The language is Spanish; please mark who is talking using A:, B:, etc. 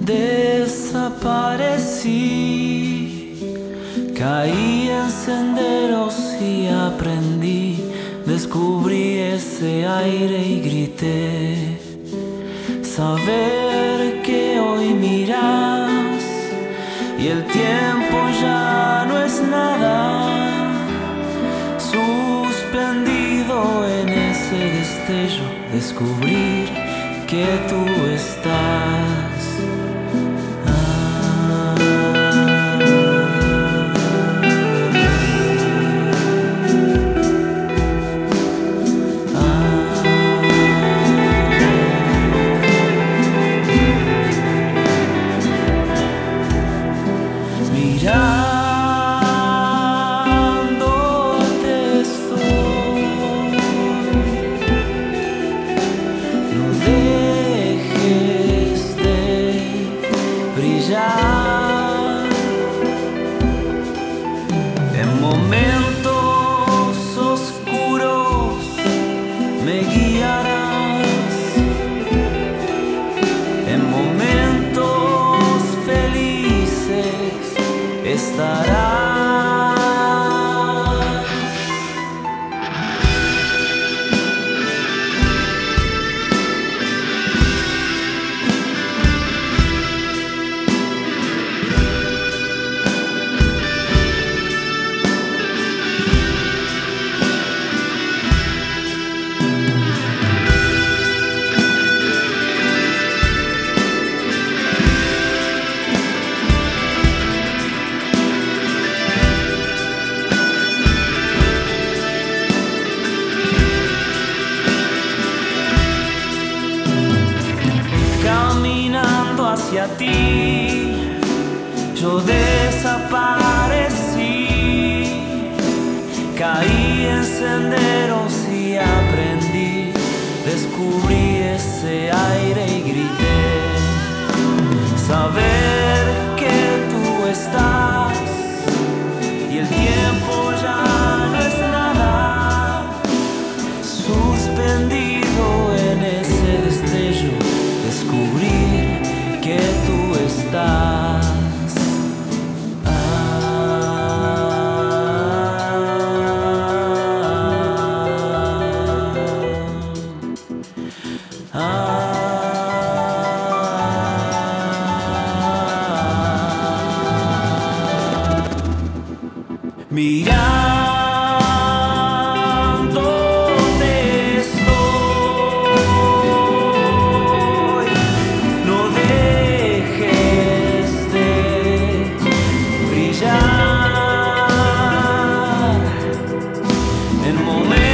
A: desaparecí. Caí en senderos y aprendí, descubrí ese aire y grité. Saber que hoy miras y el tiempo ya no es nada. Suspendido en ese destello, descubrir que tú estás. Guiarás. Hacia ti, yo desaparecí. Caí en senderos y aprendí, descubrí ese aire y grité. Saber in a moment.